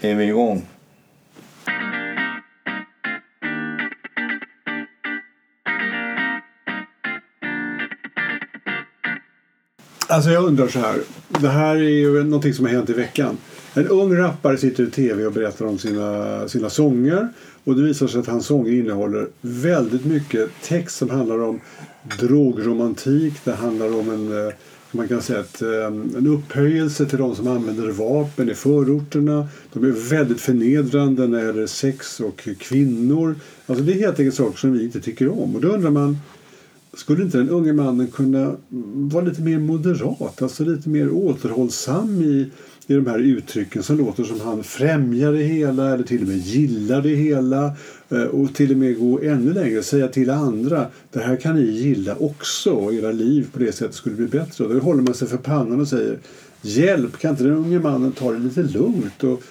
är vi igång. Alltså jag undrar så här. Det här är ju någonting som har hänt i veckan. En ung rappare sitter i tv och berättar om sina, sina sånger. Och det visar sig att hans sånger innehåller väldigt mycket text som handlar om drogromantik. Det handlar om en, eh, man kan säga att ehm, en upphöjelse till de som använder vapen i förorterna. De är väldigt förnedrande när det gäller sex och kvinnor. Alltså det är helt enkelt saker som vi inte tycker om. Och då undrar man skulle inte den unge mannen kunna vara lite mer moderat, alltså lite mer återhållsam i, i de här uttrycken som låter som han främjar det hela eller till och med gillar det hela eh, och till och med gå ännu längre och säga till andra det här kan ni gilla också och era liv på det sättet skulle bli bättre. Och Då håller man sig för pannan och säger hjälp, kan inte den unge mannen ta det lite lugnt och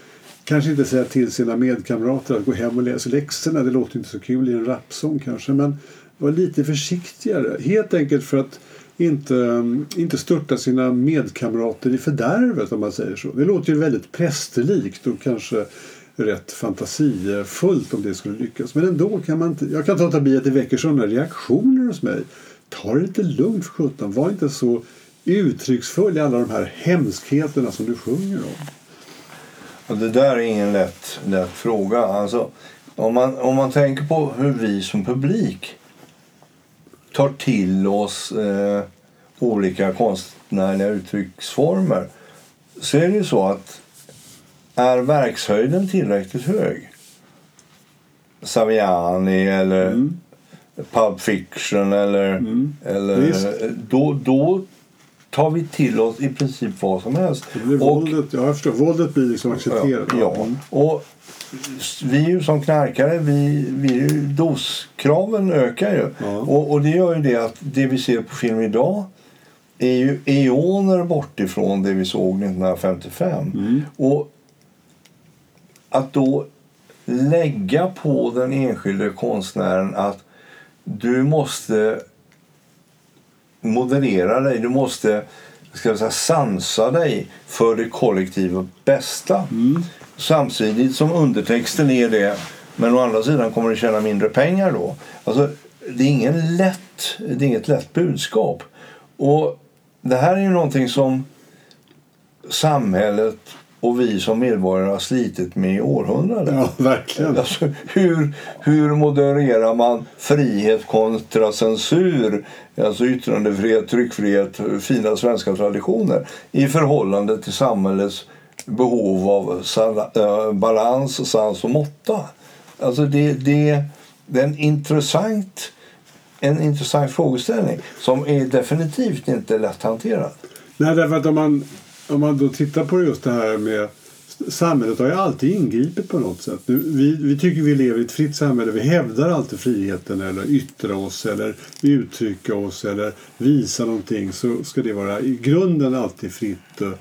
kanske inte säga till sina medkamrater att gå hem och läsa läxorna. Det låter inte så kul i en rapsång kanske men var lite försiktigare. Helt enkelt för att inte, inte störta sina medkamrater i fördärvet om man säger så. Det låter ju väldigt prästerlikt och kanske rätt fantasifullt om det skulle lyckas. Men ändå kan man inte, jag kan ta bli att det väcker sådana reaktioner hos mig. Ta det lite lugnt för sjutton. Var inte så uttrycksfull i alla de här hemskheterna som du sjunger om. Och det där är ingen lätt, lätt fråga. Alltså, om, man, om man tänker på hur vi som publik tar till oss eh, olika konstnärliga uttrycksformer så är det ju så att är verkshöjden tillräckligt hög Saviani eller mm. Pulp Fiction eller, mm. eller då, då tar vi till oss i princip vad som helst. Det blir och, våldet, jag förstår, våldet blir liksom accepterat. Ja, ja. Och vi ju som knarkare, vi, vi, doskraven ökar ju. Ja. Och, och det gör ju det att det vi ser på film idag är ju eoner bort ifrån det vi såg 1955. Mm. Och att då lägga på den enskilde konstnären att du måste moderera dig, du måste ska säga, sansa dig för det kollektiva bästa. Mm. Samtidigt som undertexten är det. Men å andra sidan kommer du tjäna mindre pengar då. Alltså, det är, ingen lätt, det är inget lätt budskap. Och det här är ju någonting som samhället och vi som medborgare har slitit med i århundraden. Ja, verkligen. Alltså, hur, hur modererar man frihet kontra censur? Alltså yttrandefrihet, tryckfrihet, fina svenska traditioner i förhållande till samhällets behov av eh, balans, sans och måtta. Alltså det, det, det är en intressant, en intressant frågeställning som är definitivt inte lätt hanterad. Nej, därför att om man, om man då tittar på just det här med Samhället har ju alltid ingripit på något sätt. Vi, vi tycker vi lever i ett fritt samhälle. Vi hävdar alltid friheten eller yttra oss eller uttrycka oss eller visa någonting så ska det vara i grunden alltid fritt eh,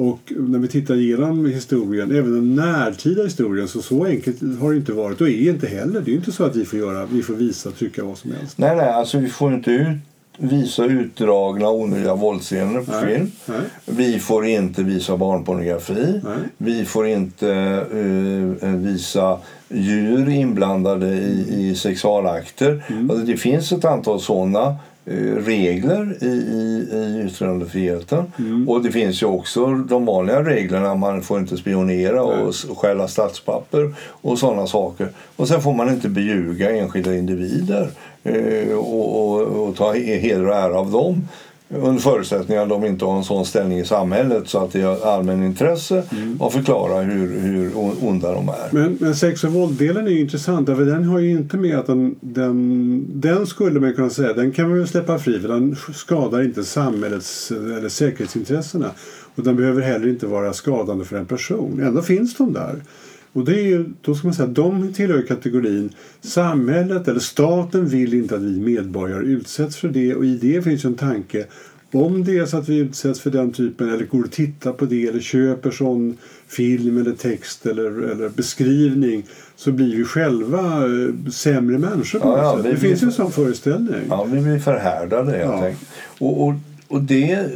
och när vi tittar igenom historien, även den närtida historien, så så enkelt har det inte varit och är inte heller. Det är inte så att vi får, göra, vi får visa trycka vad som helst. Nej, nej, alltså vi får inte ut, visa utdragna onödiga våldsscener på nej, film. Nej. Vi får inte visa barnpornografi. Nej. Vi får inte uh, visa djur inblandade i, i sexualakter. Mm. Alltså det finns ett antal sådana regler i, i, i yttrandefriheten. Mm. Och det finns ju också de vanliga reglerna. Man får inte spionera och stjäla statspapper och sådana saker. Och sen får man inte beljuga enskilda individer eh, och, och, och, ta heder och ära av dem. Under förutsättning att de inte har en sån ställning i samhället så att det är allmänintresse mm. att förklara hur, hur onda de är. Men, men sex och våld-delen är ju intressant. För den har ju inte med att den, den, den skulle man kunna säga, den kan man ju släppa fri för den skadar inte samhällets eller säkerhetsintressena. Och den behöver heller inte vara skadande för en person. Ändå finns de där. Och det är ju, då ska man säga, de tillhör kategorin samhället eller staten vill inte att vi medborgare utsätts för det och i det finns en tanke om det är så att vi utsätts för den typen eller går och tittar på det eller köper sån film eller text eller, eller beskrivning så blir vi själva eh, sämre människor på ja, ja, det finns ju en sån föreställning. Ja, vi blir förhärdade helt ja. Och, och, och det,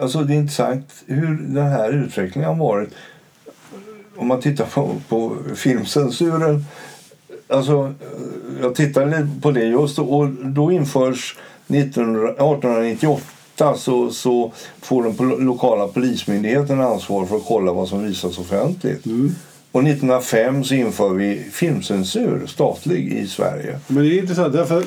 alltså det är intressant hur den här utvecklingen har varit om man tittar på, på filmcensuren. Alltså, jag tittade på det just och då införs 19, 1898 så, så får den lokala polismyndigheten ansvar för att kolla vad som visas offentligt. Mm. Och 1905 så inför vi filmcensur, statlig, i Sverige. Men det är intressant, därför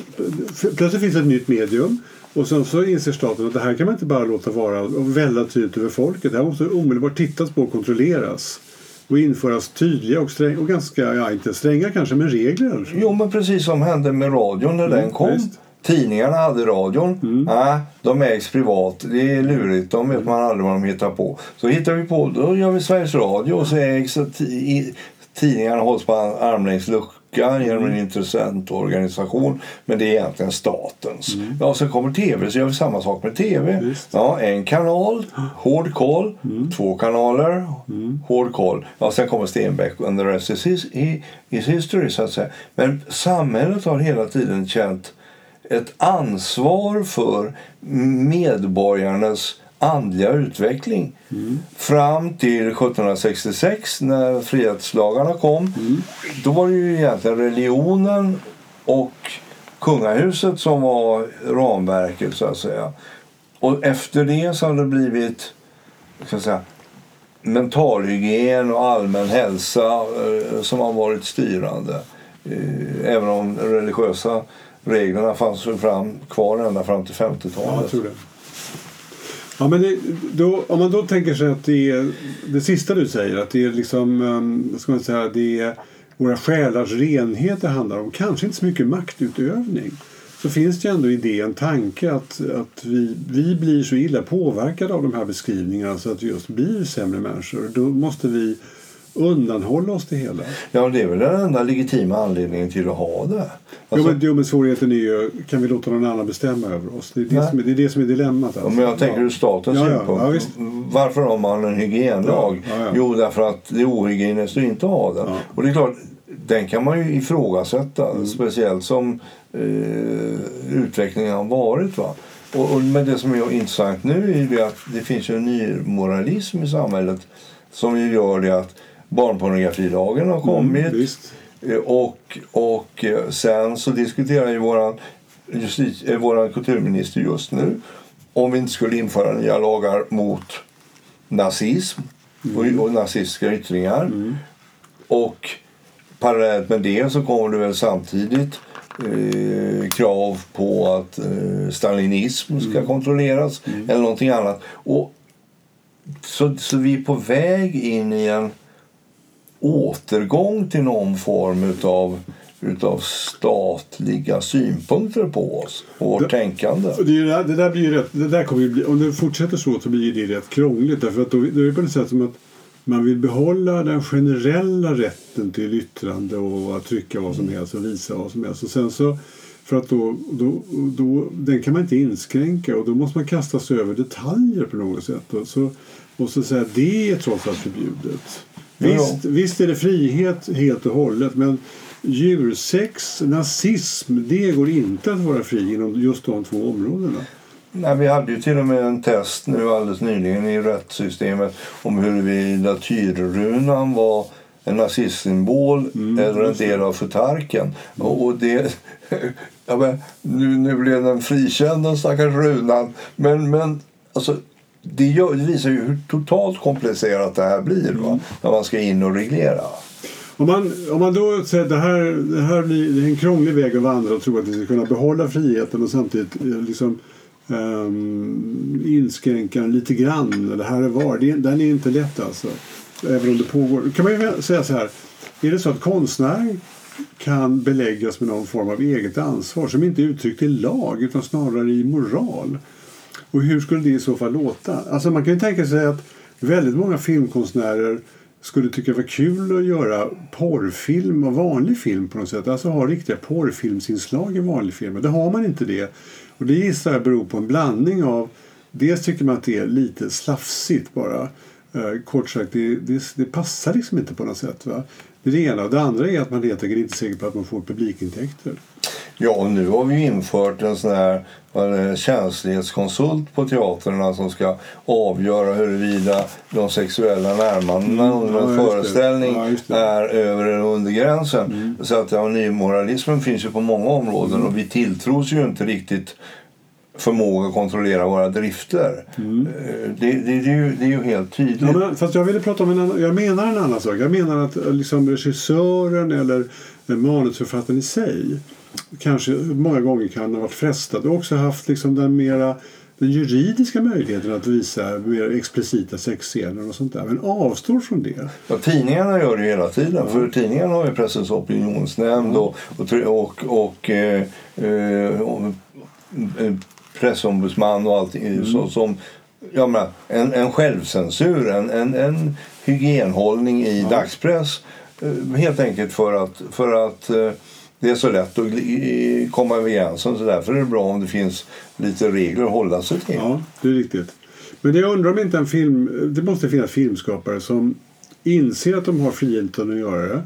plötsligt finns ett nytt medium och sen så inser staten att det här kan man inte bara låta vara och välda ut över folket. Det här måste omedelbart tittas på och kontrolleras. Och införas tydliga och, sträng, och ganska, ja inte stränga kanske, men regler. Jo, men precis som hände med radion när mm, den kom. Visst. Tidningarna hade radion. Mm. Nej, de ägs privat. Det är lurigt. De vet man aldrig vad de hittar på. Så hittar vi på, då gör vi Sveriges Radio och så ägs tidningarna hålls på armlängds lucka genom en intressentorganisation. Men det är egentligen statens. Mm. Ja, så kommer tv så gör vi samma sak med tv. Ja, en kanal, hård koll. Mm. Två kanaler, mm. hård koll. Ja, sen kommer Stenbeck and the rest is, his, is history så att säga. Men samhället har hela tiden känt ett ansvar för medborgarnas andliga utveckling. Mm. Fram till 1766 när frihetslagarna kom. Mm. Då var det ju egentligen religionen och kungahuset som var ramverket så att säga. Och efter det så har det blivit ska säga, mentalhygien och allmän hälsa eh, som har varit styrande. Eh, även om religiösa reglerna fanns fram, kvar ända fram till 50-talet. Ja. Ja, men det, då, om man då tänker sig att det är det sista du säger, att det är liksom, ehm, ska man säga, det är våra själars renhet det handlar om, kanske inte så mycket maktutövning så finns det ändå i det en tanke att, att vi, vi blir så illa påverkade av de här beskrivningarna så att vi just blir sämre människor. Då måste vi undanhålla oss det hela. Ja, det är väl den enda legitima anledningen till att ha det. Alltså... Jo, men, jo, men svårigheten är ju, kan vi låta någon annan bestämma över oss? Det är det, som är, det, är, det som är dilemmat. Alltså. Ja, men jag tänker ur statens ja, synpunkt. Ja, Varför har man en hygienlag? Jo, därför att det är ohygieniskt att inte ha den. Och det är klart, den kan man ju ifrågasätta, mm. speciellt som eh, utvecklingen har varit. Va? Och, och, men det som är intressant nu är ju att det finns ju en ny moralism i samhället som ju gör det att barnpornografilagen har kommit. Mm, och, och eh, sen så diskuterar ju våran, justitie, eh, våran kulturminister just nu om vi inte skulle införa nya lagar mot nazism mm. och, och nazistiska yttringar. Mm. Och parallellt med det så kommer det väl samtidigt eh, krav på att eh, stalinism ska mm. kontrolleras mm. eller någonting annat. Och, så, så vi är på väg in i en återgång till någon form utav utav statliga synpunkter på oss och vårt det, tänkande. Det, där, det där blir rätt, det där kommer bli, om det fortsätter så så blir det rätt krångligt därför att då, då är det på något sätt som att man vill behålla den generella rätten till yttrande och att trycka vad som helst och visa vad som helst. Och sen så, för att då, då, då, den kan man inte inskränka och då måste man kasta sig över detaljer på något sätt. Och så, och så säga det är trots allt förbjudet. Visst, visst är det frihet helt och hållet men djursex, nazism, det går inte att vara fri inom just de två områdena. Nej, vi hade ju till och med en test nu alldeles nyligen i rättssystemet om huruvida tyrrunan var en nazistsymbol mm, eller en del av futarken. Mm. Och det, ja, men, nu, nu blev den frikänd den stackars runan. Men, men alltså, det, gör, det, visar ju hur totalt komplicerat det här blir va? när man ska in och reglera. Om man, om man då säger att det här, det här blir det är en krånglig väg att vandra och tro att vi ska kunna behålla friheten och samtidigt eh, liksom, um, inskränka den lite grann Det här är var. Det, den är inte lätt alltså. Även om det pågår. Kan man ju säga så här. Är det så att konstnären kan beläggas med någon form av eget ansvar som inte är uttryckt i lag utan snarare i moral? Och hur skulle det i så fall låta? Alltså man kan ju tänka sig att väldigt många filmkonstnärer skulle tycka det var kul att göra porrfilm och vanlig film på något sätt. Alltså ha riktiga porrfilmsinslag i vanlig film. Det har man inte det. Och det gissar jag beror på en blandning av Dels tycker man att det är lite slafsigt bara. Eh, kort sagt, det, det, det, passar liksom inte på något sätt. Va? Det är det ena. Och det andra är att man helt enkelt inte är säker på att man får publikintäkter. Ja, och nu har vi infört en sån här känslighetskonsult på teaterna som ska avgöra huruvida de sexuella närmandena mm, under en ja, föreställning ja, är över eller under gränsen. Mm. Så att ja, nymoralismen finns ju på många områden mm. och vi tilltros ju inte riktigt förmåga att kontrollera våra drifter. Mm. Eh, det, det, det, är ju, det är ju helt tydligt. Ja, men, fast jag ville prata om en annan, jag menar en annan sak. Jag menar att eh, liksom regissören eller manusförfattaren i sig kanske många gånger kan ha varit frestad och också haft liksom den mera den juridiska möjligheten att visa mer explicita sexscener och sånt där. Men avstår från det. Ja, tidningarna gör det hela tiden. Ja. För tidningarna har ju Pressens opinionsnämnd och, och, och, och eh, eh, pressombudsman och allting. Mm. Så, som, jag menar, en, en självcensur, en, en, en hygienhållning i ja. dagspress. Eh, helt enkelt för att, för att eh, det är så lätt att komma överens. om Så därför är det bra om det finns lite regler att hålla sig till. Ja, det är riktigt. Men jag undrar om inte en film... Det måste finnas filmskapare som inser att de har friheten att göra det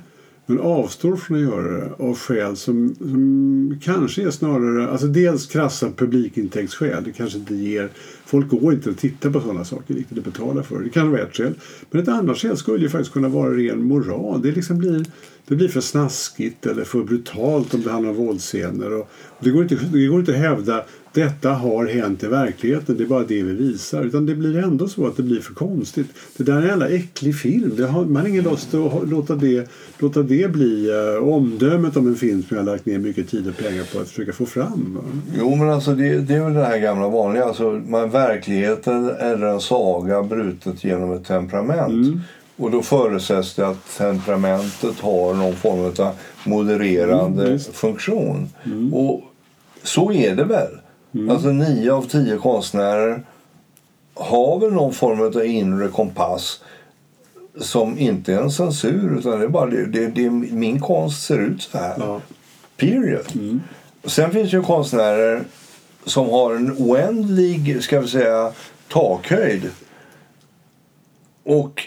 men avstår från att göra det av skäl som, som kanske är snarare, alltså dels krassa publikintäktsskäl. Det kanske inte ger, folk går inte att titta på sådana saker riktigt och betala för det. Det kan vara ett skäl. Men ett annat skäl skulle ju faktiskt kunna vara ren moral. Det liksom blir, det blir för snaskigt eller för brutalt om det handlar om våldsscener. Och det, går inte, det går inte att hävda detta har hänt i verkligheten, det är bara det vi visar. Utan det blir ändå så att det blir för konstigt. Det där är en jävla äcklig film. Det har, man har ingen lust att låta det, låta det bli uh, omdömet om en film som jag har lagt ner mycket tid och pengar på att försöka få fram. Jo, men alltså det, det är väl det här gamla vanliga. Alltså, man, verkligheten är en saga brutet genom ett temperament. Mm. Och då förutsätts det att temperamentet har någon form av modererande mm, funktion. Mm. Och så är det väl. Mm. Alltså nio av tio konstnärer har väl någon form av inre kompass som inte är en censur utan det är bara det, det, det min konst ser ut så här. Ja. Period. Mm. Sen finns ju konstnärer som har en oändlig, ska vi säga, takhöjd. Och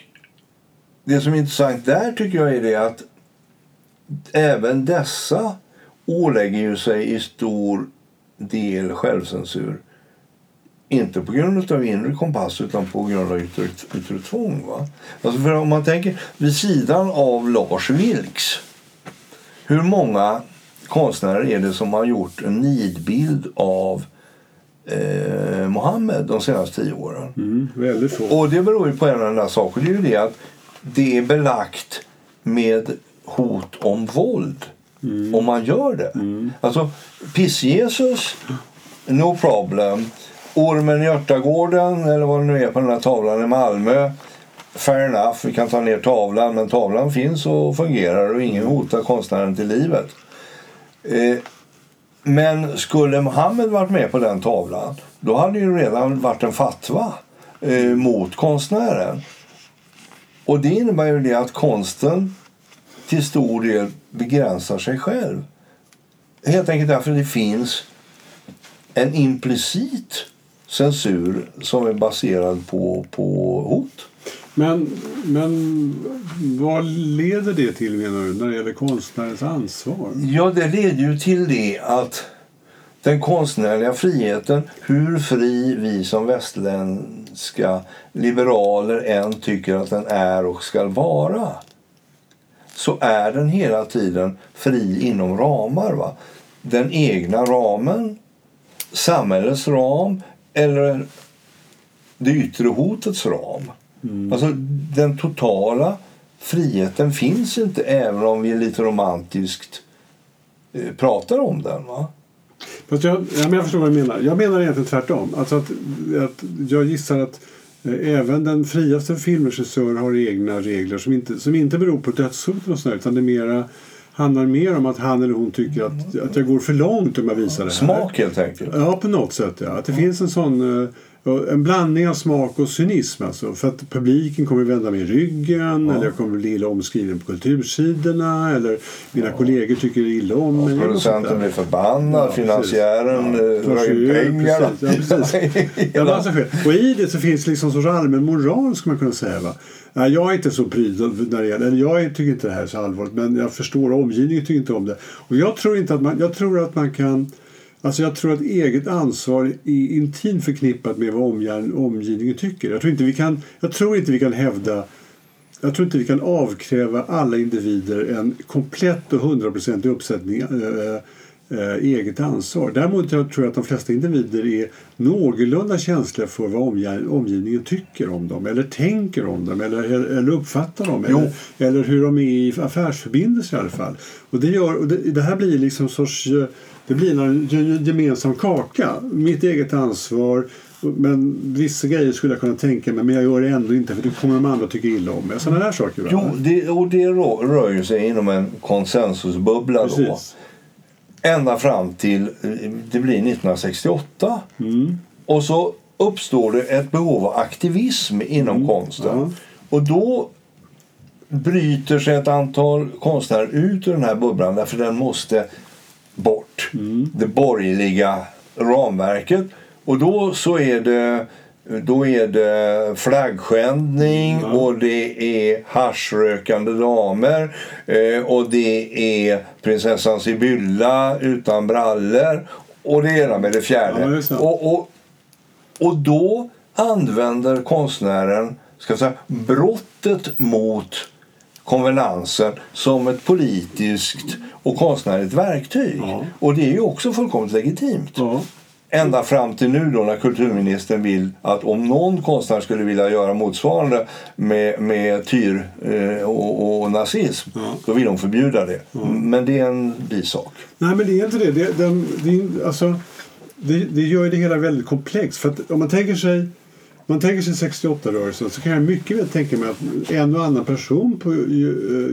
det som är intressant där tycker jag är det att även dessa ålägger ju sig i stor del självcensur. Inte på grund av inre kompass utan på grund av yttre, yttre tvång. Va? Alltså för om man tänker vid sidan av Lars Vilks. Hur många konstnärer är det som har gjort en nidbild av eh, Mohammed de senaste tio åren? Mm. Och det beror ju på en enda sak. Och det är ju det att det är belagt med hot om våld. Mm. Om man gör det. Mm. Alltså, Piss-Jesus, no problem. Ormen i Örtagården, eller vad det nu är på den här tavlan i Malmö. Fair enough, vi kan ta ner tavlan, men tavlan finns och fungerar och ingen hotar konstnären till livet. Eh, men skulle Mohammed varit med på den tavlan då hade det redan varit en fatwa eh, mot konstnären. Och det innebär ju det att konsten till stor del begränsar sig själv. Helt enkelt därför att det finns en implicit censur som är baserad på, på hot. Men, men vad leder det till menar du, när det gäller konstnärens ansvar? Ja, det leder ju till det att den konstnärliga friheten, hur fri vi som västerländska liberaler än tycker att den är och ska vara så är den hela tiden fri inom ramar. Va? Den egna ramen, samhällets ram eller det yttre hotets ram. Mm. Alltså den totala friheten finns inte även om vi lite romantiskt eh, pratar om den. Va? Fast jag, jag förstår vad du menar. Jag menar egentligen tvärtom. Alltså att, att jag gissar att Eh, även den friaste filmregissör har egna regler som inte, som inte beror på dödshot och sådär, utan det mera, handlar mer om att han eller hon tycker att, att jag går för långt om jag visar det här. Smak helt enkelt. Ja, på något sätt. Ja. Att det finns en sån, eh, en blandning av smak och cynism. Alltså, för att publiken kommer vända mig ryggen ja. eller jag kommer bli illa omskriven på kultursidorna eller mina ja. kollegor tycker illa om mig. Ja, producenten blir förbannad, ja, finansiären ja. Eh, drar in pengarna. Ja, precis. ja, alltså, och i det så finns liksom sorts allmän moral skulle man kunna säga. Va? Nej, Jag är inte så pryd när det gäller, jag tycker inte det här är så allvarligt men jag förstår omgivningen tycker inte om det. Och jag tror inte att man, jag tror att man kan Alltså jag tror att eget ansvar är intimt förknippat med vad omgivningen tycker. Jag tror inte vi kan, jag tror inte vi kan hävda jag tror inte vi kan avkräva alla individer en komplett och hundraprocentig uppsättning eh, äh, eget ansvar. Däremot tror jag att de flesta individer är någorlunda känsliga för vad omgivningen tycker om dem eller tänker om dem eller, eller uppfattar dem eller, eller, hur de är i affärsförbindelser i alla fall. Och det, gör, och det, det här blir liksom sorts det blir en gemensam kaka. Mitt eget ansvar. Men vissa grejer skulle jag kunna tänka mig men jag gör det ändå inte för det kommer de andra tycka illa om mig. Sådana där saker. Jo, det, och det rör ju sig inom en konsensusbubbla Precis. då. Ända fram till det blir 1968. Mm. Och så uppstår det ett behov av aktivism inom mm. konsten. Och då bryter sig ett antal konstnärer ut ur den här bubblan därför den måste bort. Mm. Det borgerliga ramverket. Och då så är det då är det flaggskändning mm. och det är haschrökande damer eh, och det är prinsessan Sibylla utan brallor och det ena med det fjärde. Ja, och, och, och då använder konstnären ska säga, brottet mot konvenansen som ett politiskt och konstnärligt verktyg. Ja. Och det är ju också fullkomligt legitimt. Ja. Ända fram till nu då när kulturministern vill att om någon konstnär skulle vilja göra motsvarande med, med tyr eh, och, och, nazism ja. då vill hon förbjuda det. Ja. Men det är en bisak. Nej men det är inte det. Det, det, det, alltså, det, det gör det hela väldigt komplext. För att om man tänker sig man tänker sig 68-rörelsen så kan jag mycket väl tänka mig att en och annan person på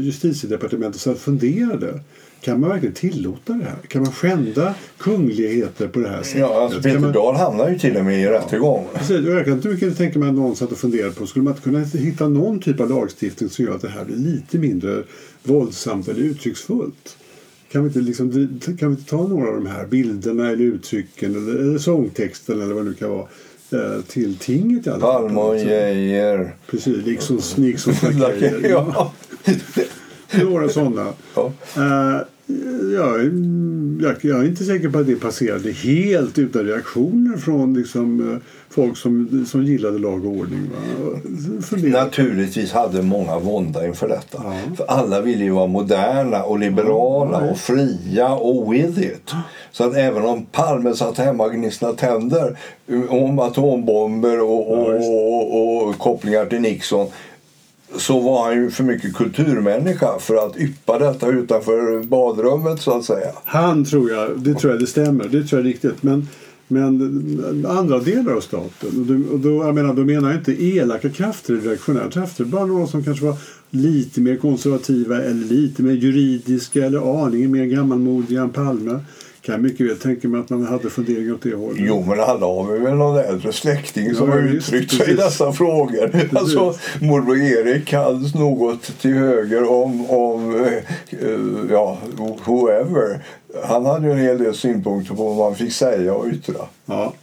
justitiedepartementet så funderade kan man verkligen tillåta det här? Kan man skända kungligheter på det här sättet? Ja, alltså Peter man... Dahl hamnar ju till och med i ja. rättegång. Precis, jag kan inte mycket tänka mig att någon satt och funderade på skulle man inte kunna hitta någon typ av lagstiftning som gör att det här blir lite mindre våldsamt eller uttrycksfullt? Kan vi, inte liksom, kan vi inte ta några av de här bilderna eller uttrycken eller, eller sångtexten eller vad det nu kan vara Eh, till tinget i alla fall. Palme och Geijer. Precis, liksom Nixons lakejer. ja. Några sådana. Ja. Uh, jag, jag, jag, är inte säker på att det passerade helt utan reaktioner från liksom, eh, folk som, som gillade lag och ordning. Naturligtvis hade många vånda inför detta. Ja. För alla ville ju vara moderna och liberala ja, och fria och with it. Så att även om Palme satt hemma och gnisslade tänder om atombomber och, och, och, och kopplingar till Nixon så var han ju för mycket kulturmänniska för att yppa detta utanför badrummet så att säga. Han tror jag, det tror jag det stämmer, det tror jag är riktigt. Men, men andra delar av staten, och då, och då, jag menar, då menar jag inte elaka krafter eller reaktionära krafter, bara några som kanske var lite mer konservativa eller lite mer juridiska eller aningen mer gammalmodiga än Palme kan jag mycket väl tänka mig att man hade funderingar åt det hållet. Jo, men alla har vi väl någon äldre släkting som har uttryckt sig i dessa frågor. Precis. Alltså, morbror Erik hade något till höger om, om uh, ja, whoever. Han hade ju en hel del synpunkter på vad man fick säga och yttra. Ja.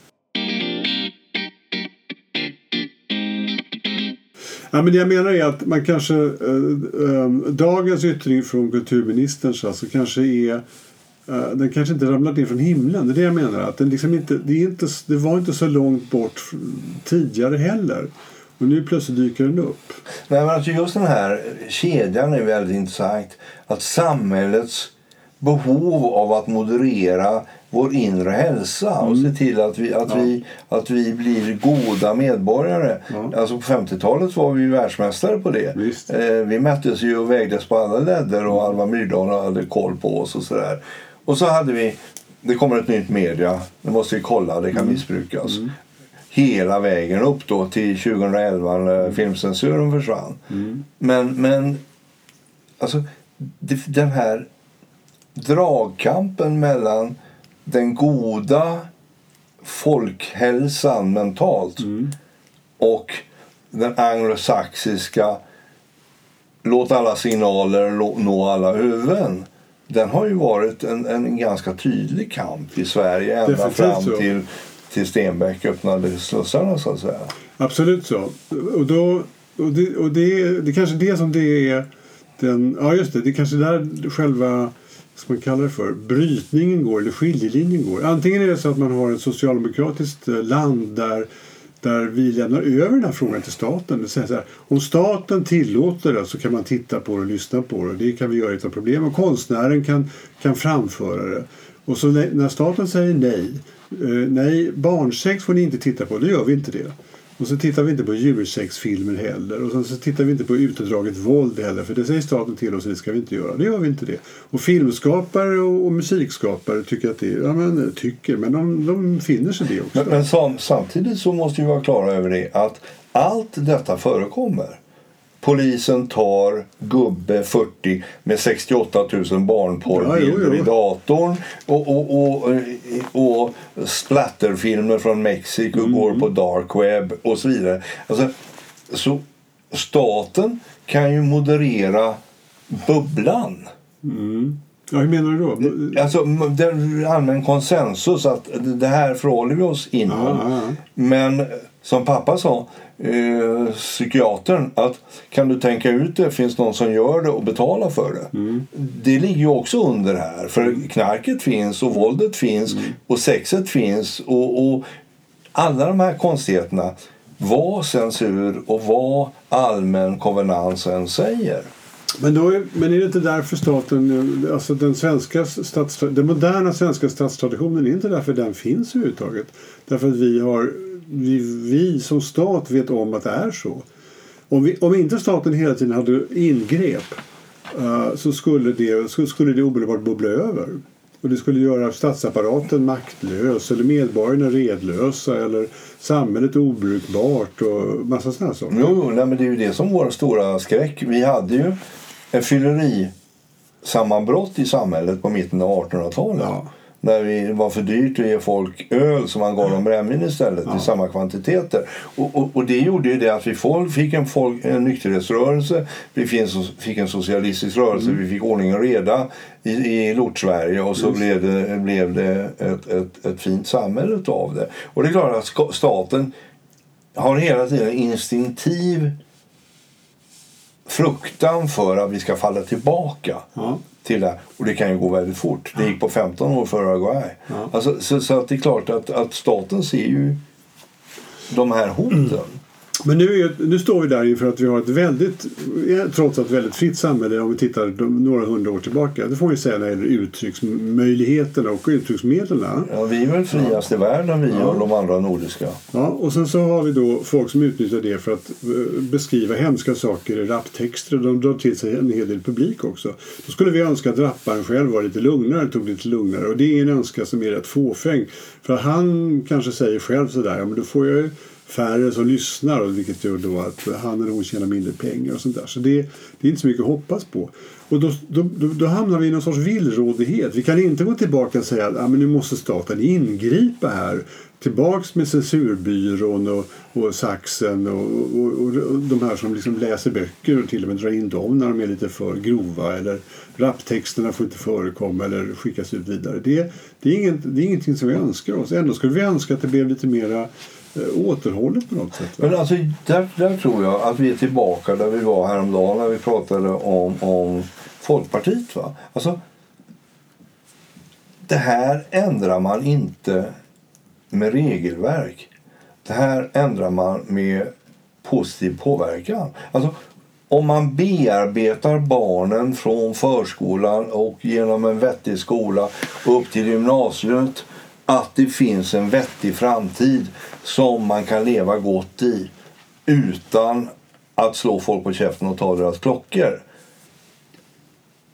Ja, men det jag menar är att man kanske, äh, äh, dagens yttring från kulturministern alltså, kanske är den kanske inte ramlat ner från himlen. Det är det jag menar. Att den liksom inte, det, är inte, det var inte så långt bort tidigare heller. Och nu plötsligt dyker den upp. Nej, men alltså just den här kedjan är väldigt intressant. Att samhällets behov av att moderera vår inre hälsa och mm. se till att vi, att, ja. vi, att vi blir goda medborgare. Ja. Alltså på 50-talet var vi världsmästare på det. Eh, vi mättes ju och vägdes på alla ledder och Alva Myrdal hade koll på oss och sådär. Och så hade vi, det kommer ett nytt media, det måste vi kolla, det kan mm. missbrukas. Mm. Hela vägen upp då till 2011 när mm. filmcensuren försvann. Mm. Men, men alltså den här dragkampen mellan den goda folkhälsan mentalt Mm. och den anglosaxiska låt alla signaler nå alla huvuden. Den har ju varit en, en ganska tydlig kamp i Sverige ända Definitivt fram så. till, till Stenbeck öppnade slussarna så att säga. Absolut så. Och, då, och, det, och det, det är kanske det som det är den, ja just det, det är kanske där själva ska man kalla det för, brytningen går, eller skiljelinjen går. Antingen är det så att man har ett socialdemokratiskt land där, där vi lämnar över den här frågan till staten. Det säger så här, om staten tillåter det så kan man titta på det och lyssna på det. Det kan vi göra utan problem. Och konstnären kan, kan framföra det. Och så när staten säger nej, eh, nej barnsex får ni inte titta på, då gör vi inte det. Och så tittar vi inte på djursexfilmer heller. Och sen så tittar vi inte på utdraget våld heller. För det säger staten till oss, det ska vi inte göra. Det gör vi inte det. Och filmskapare och, och musikskapare tycker att det ja men tycker, men de, de finner sig det också. Men, men sam, samtidigt så måste vi vara klara över det att allt detta förekommer. Polisen tar gubbe 40 med 68 000 barnporrbilder i datorn och, och, och, och splatterfilmer från Mexiko Mm. går på dark web och så vidare. Alltså, så staten kan ju moderera bubblan. Ja, hur menar du då? Alltså, det är allmän konsensus att det här förhåller vi oss inom. Ja, ja. Men som pappa sa, eh, psykiatern, att kan du tänka ut det, finns någon som gör det och betalar för det. Mm. Det ligger ju också under här. För knarket finns och våldet finns Mm. och sexet finns och, och alla de här konstigheterna. Vad censur och vad allmän konvenans än säger. Men, då är, men är det inte därför staten, alltså den, svenska stats, den moderna svenska statstraditionen, är inte därför den finns överhuvudtaget? Därför att vi, har, vi, vi som stat vet om att det är så. Om, vi, om inte staten hela tiden hade ingrep eh, så skulle det, så skulle det omedelbart bubbla över. Och det skulle göra statsapparaten maktlös eller medborgarna redlösa eller samhället obrukbart och massa sådana saker. Jo, nej, men det är ju det som vår stora skräck. Vi hade ju en fyllerisammanbrott i samhället på mitten av 1800-talet. Ja. När det var för dyrt att ge folk öl så man gav dem brännvin istället Ja. i samma kvantiteter. Och, och, och det gjorde ju det att vi fick en, folk, en nykterhetsrörelse, vi fick en, socialistisk rörelse, Mm. vi fick ordning och reda i, i Lort-Sverige och så blev det, blev det ett, ett, ett fint samhälle av det. Och det är klart att staten har hela tiden en instinktiv fruktan för att vi ska falla tillbaka Ja. Till det. här. Och det kan ju gå väldigt fort. Det gick på 15 år för Uruguay. Ja. Alltså, så, så att det är klart att, att staten ser ju de här hoten. Men nu, är, nu står vi där inför att vi har ett väldigt, eh, trots allt väldigt fritt samhälle om vi tittar de, några hundra år tillbaka. Det får vi säga när det gäller uttrycksmöjligheterna och uttrycksmedlen. Ja, vi är väl friast i världen, vi och de andra nordiska. Ja, och sen så har vi då folk som utnyttjar det för att eh, beskriva hemska saker i raptexter. De drar till sig en hel del publik också. Då skulle vi önska att rapparen själv var lite lugnare, tog lite lugnare. Och det är en önskan som är rätt fåfäng. För han kanske säger själv sådär, ja men då får jag ju färre som lyssnar och vilket gör då att han eller hon tjänar mindre pengar och sånt där. Så det, det är inte så mycket att hoppas på. Och då, då, då, då hamnar vi i någon sorts villrådighet. Vi kan inte gå tillbaka och säga att ah, men nu måste staten ingripa här. Tillbaks med censurbyrån och, och saxen och, och, och, och de här som liksom läser böcker och till och med drar in dem när de är lite för grova. Eller raptexterna får inte förekomma eller skickas ut vidare. Det, det, är, inget, det är ingenting som vi önskar oss. Ändå skulle vi önska att det blev lite mera Eh, återhållet på något sätt. Va? Men alltså, där, där tror jag att vi är tillbaka där vi var häromdagen när vi pratade om, om Folkpartiet. Va? Alltså, det här ändrar man inte med regelverk. Det här ändrar man med positiv påverkan. Alltså, om man bearbetar barnen från förskolan och genom en vettig skola upp till gymnasiet att det finns en vettig framtid som man kan leva gott i utan att slå folk på käften och ta deras klockor.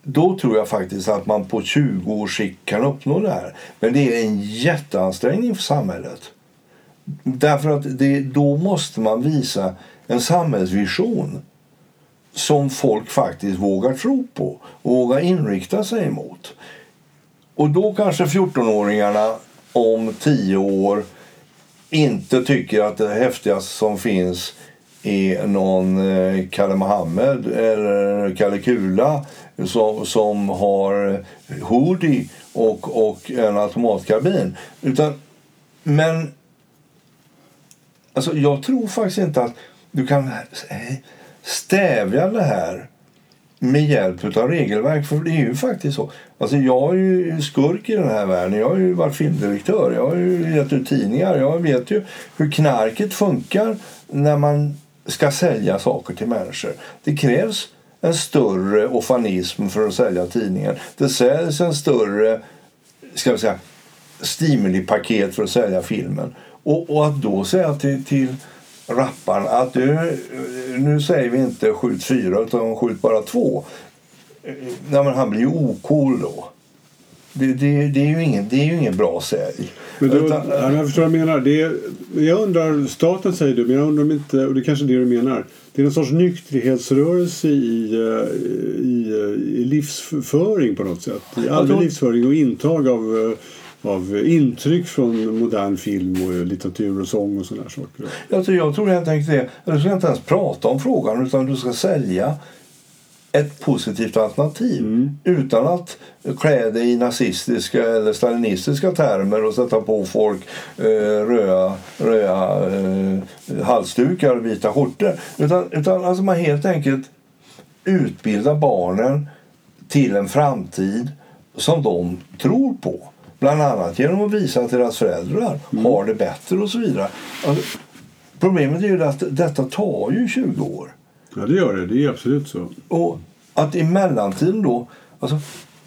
Då tror jag faktiskt att man på 20 års sikt kan uppnå det här. Men det är en jätteansträngning för samhället. Därför att det, då måste man visa en samhällsvision som folk faktiskt vågar tro på och vågar inrikta sig emot. Och då kanske 14-åringarna om tio år inte tycker att det häftigaste som finns är någon eh, Kalle Mohammed eller Kalle Kula som, som har hoodie och, och en automatkarbin. Utan, men alltså, jag tror faktiskt inte att du kan eh, stävja det här med hjälp av regelverk. För det är ju faktiskt så. Alltså jag är ju skurk i den här världen. Jag har ju varit filmdirektör. Jag har ju gett ut tidningar. Jag vet ju hur knarket funkar när man ska sälja saker till människor. Det krävs en större ofanism för att sälja tidningen. Det säljs en större ska vi säga, stimulipaket för att sälja filmen. Och, och att då säga till, till rapparen att du, nu säger vi inte skjut fyra utan skjut bara två. Nej, men han blir ju ocool då. Det, det, det, är ju ingen, det är ju ingen bra sälj. Men då, Utan, ja, jag förstår vad du menar. Det är, jag undrar, staten säger du, men jag undrar om inte, och det är kanske är det du menar. Det är en sorts nykterhetsrörelse i, eh, i, i livsföring på något sätt. I allmän livsföring och intag av eh, av intryck från modern film och litteratur och sång och sådana saker. Jag jag tror helt enkelt det. Du ska inte ens prata om frågan utan du ska sälja ett positivt alternativ mm. utan att klä det i nazistiska eller stalinistiska termer och sätta på folk eh, röda, röda eh, halsdukar och vita skjortor. Utan, utan alltså man helt enkelt utbildar barnen till en framtid som de tror på. Bland annat genom att visa att deras föräldrar mm. har det bättre och så vidare. Alltså, problemet är ju att detta tar ju 20 år. Ja, det gör det. Det är absolut så. Och att i mellantiden då, alltså,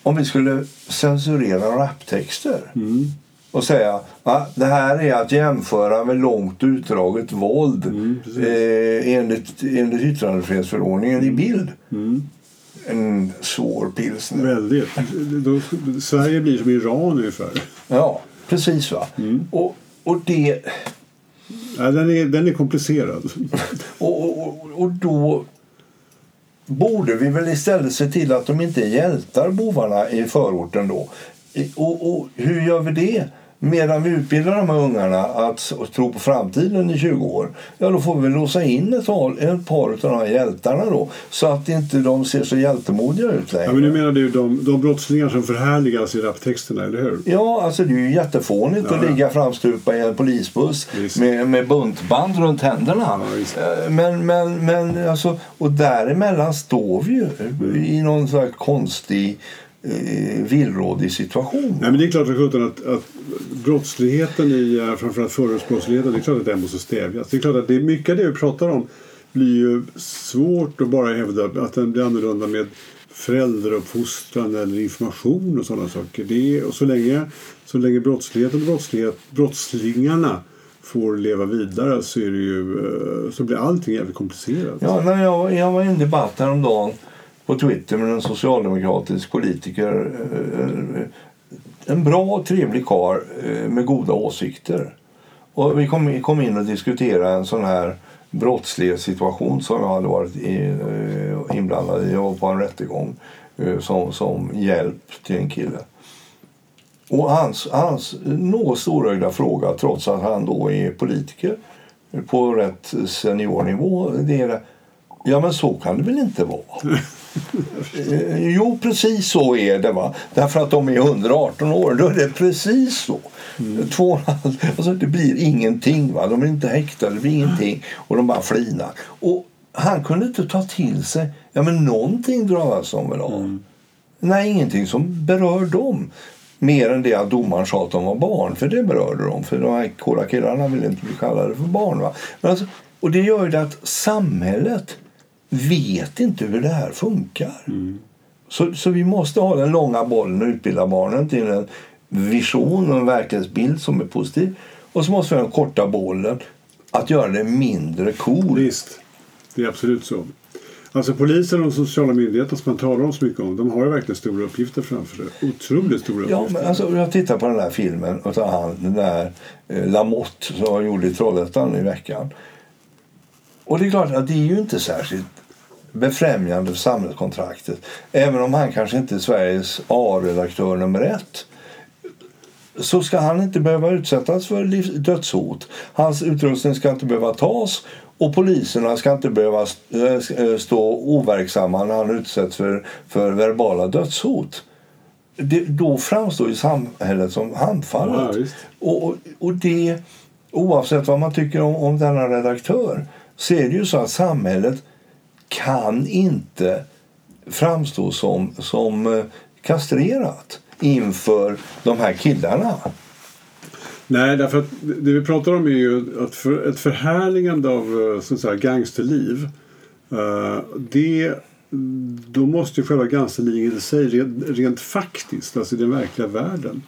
om vi skulle censurera raptexter mm. och säga att det här är att jämföra med långt utdraget våld mm, eh, enligt, enligt yttrandefrihetsförordningen i bild. Mm. En svår pilsner. Väldigt. Då, Sverige blir som Iran ungefär. Ja, precis. va. Mm. Och, och det... Ja, den, är, den är komplicerad. och, och, och då borde vi väl istället se till att de inte hjältar, bovarna i förorten då. Och, och hur gör vi det? Medan vi utbildar de här ungarna att tro på framtiden i 20 år, ja då får vi låsa in ett, ett par av de här hjältarna då så att inte de ser så hjältemodiga ut längre. Ja, men nu menar du de, de brottslingar som förhärligas i raptexterna, eller hur? Ja, alltså det är ju jättefånigt ja. att ligga framstupa i en polisbuss med, med buntband runt händerna. Ja, eh, men, men, men alltså, och däremellan står vi ju mm. i någon slags konstig eh, villrådig situation. Nej, men det är klart att, att brottsligheten i eh, framförallt förortsbrottsligheten, det är klart att den måste stävjas. Det är klart att det är mycket av det vi pratar om blir ju svårt att bara hävda att den blir annorlunda med föräldrauppfostran eller information och sådana saker. Det är, och så länge, så länge brottsligheten och brottslighet, brottslingarna får leva vidare så, är det ju, eh, så blir allting jävligt komplicerat. Ja, när jag, jag var i en debatt häromdagen på Twitter med en socialdemokratisk politiker. Eh, en bra och trevlig karl eh, med goda åsikter. Och vi kom, in och diskuterade en sån här brottslig situation som jag hade varit eh, inblandad i. Jag var på en rättegång som, som hjälp till en kille. Och hans, hans något storögda fråga, trots att han då är politiker på rätt seniornivå, det är Ja, men så kan det väl inte vara? Jo, precis så är det. va. Därför att de är 118 år. Då är det precis så. Mm. Två, alltså, det blir ingenting. Va? De blir inte häktade, det blir ingenting. Och de bara flinar. Och han kunde inte ta till sig... Ja, men någonting drabbas de väl av. Mm. Nej, ingenting som berör dem. Mer än det att domaren sa att de var barn, för det berörde dem. För de här coola killarna ville inte bli kallade för barn. Va? Men alltså, och det gör ju att samhället vet inte hur det här funkar. Mm. Så, så vi måste ha den långa bollen och utbilda barnen till en vision och en verklighetsbild som är positiv. Och så måste vi ha den korta bollen att göra det mindre cool. Visst, det är absolut så. Alltså polisen och de sociala myndigheterna som man talar om så mycket om, de har ju verkligen stora uppgifter framför sig. Otroligt stora ja, uppgifter. Men alltså, jag tittar på den här filmen och han, den där eh, Lamotte som jag gjorde i Trollhättan i veckan. Och det är klart att det är ju inte särskilt befrämjande för samhällskontraktet. Även om han kanske inte är Sveriges A-redaktör nummer ett. så ska han inte behöva utsättas för dödshot. Hans utrustning ska inte behöva tas och poliserna ska inte behöva eh, stå overksamma när han utsätts för, för verbala dödshot. Det, då framstår ju samhället som handfallet. Ja, och, och det, oavsett vad man tycker om, om denna redaktör så är det ju så att samhället kan inte framstå som, som eh, kastrerat inför de här killarna. Nej, därför att det vi pratar om är ju att för, ett förhärligande av eh, så att säga, gangsterliv. Eh, det, då måste ju själva gangsterlivet i sig rent, rent faktiskt, alltså i den verkliga världen,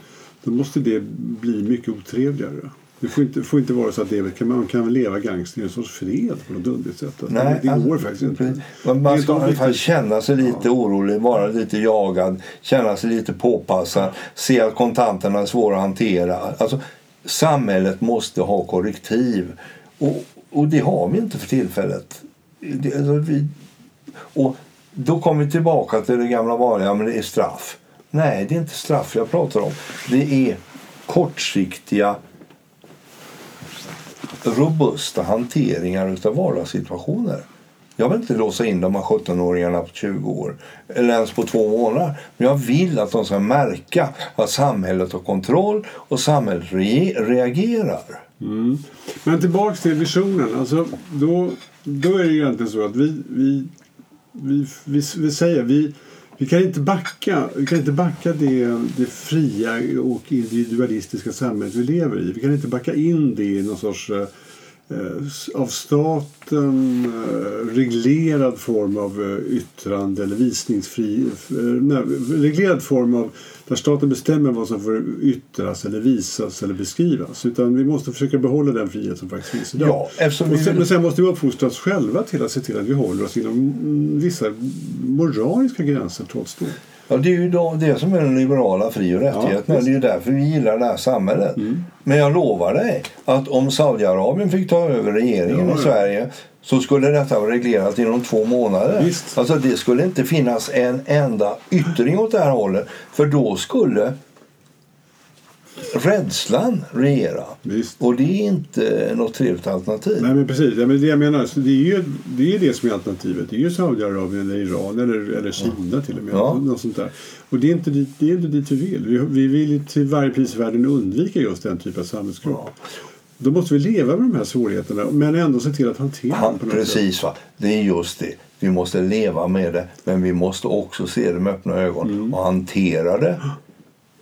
då måste det bli mycket otrevligare. Det får inte, får inte vara så att det, kan, man kan leva gangster i en sorts fred på något underligt sätt. Alltså, Nej, det, det går alltså, faktiskt inte. Man, man ska i alla fall känna sig lite ja. orolig, vara lite jagad, känna sig lite påpassad, se att kontanterna är svåra att hantera. Alltså, samhället måste ha korrektiv och, och det har vi inte för tillfället. Det, alltså, vi, och då kommer vi tillbaka till det gamla vanliga, men det är straff. Nej, det är inte straff jag pratar om. Det är kortsiktiga robusta hanteringar av vardagssituationer. Jag vill inte låsa in de här 17-åringarna på 20 år eller ens på två månader. Men jag vill att de ska märka att samhället har kontroll och samhället re reagerar. Mm. Men tillbaks till visionen. Alltså, då, då är det egentligen så att vi, vi, vi, vi, vi säger vi, vi kan inte backa, vi kan inte backa det, det fria och individualistiska samhället vi lever i. Vi kan inte backa in det i någon sorts eh, eh av staten eh, reglerad form av eh, yttrande eller visningsfri... Eh, nej, reglerad form av där staten bestämmer vad som får yttras eller visas eller beskrivas. Utan vi måste försöka behålla den frihet som faktiskt finns idag. Ja, eftersom sen, Men sen måste vi uppfostra oss själva till att se till att vi håller oss inom vissa moraliska gränser trots det. Ja, det är ju då, det som är den liberala fri och rättigheterna. Ja, det är ju därför vi gillar det här samhället. Mm. Men jag lovar dig att om Saudiarabien fick ta över regeringen ja, i Sverige så skulle detta vara reglerat inom två månader. Visst. Alltså det skulle inte finnas en enda yttring åt det här hållet. För då skulle rädslan regera. Visst. Och det är inte något trevligt alternativ. Nej men precis, ja, men det jag menar, det är ju det, är det som är alternativet. Det är ju Saudiarabien eller Iran eller, eller Kina ja. till och med. Ja. Något sånt där. Och det är, inte dit, det är inte dit vi vill. Vi, vi vill till varje pris i världen undvika just den typen av samhällsgrupp. Ja. Då måste vi leva med de här svårigheterna men ändå se till att hantera dem. Precis, va? det är just det. Vi måste leva med det men vi måste också se det med öppna ögon mm. och hantera det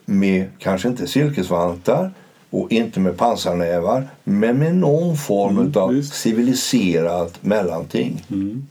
med, kanske inte silkesvantar och inte med pansarnävar men med någon form mm, av civiliserat mellanting. Mm.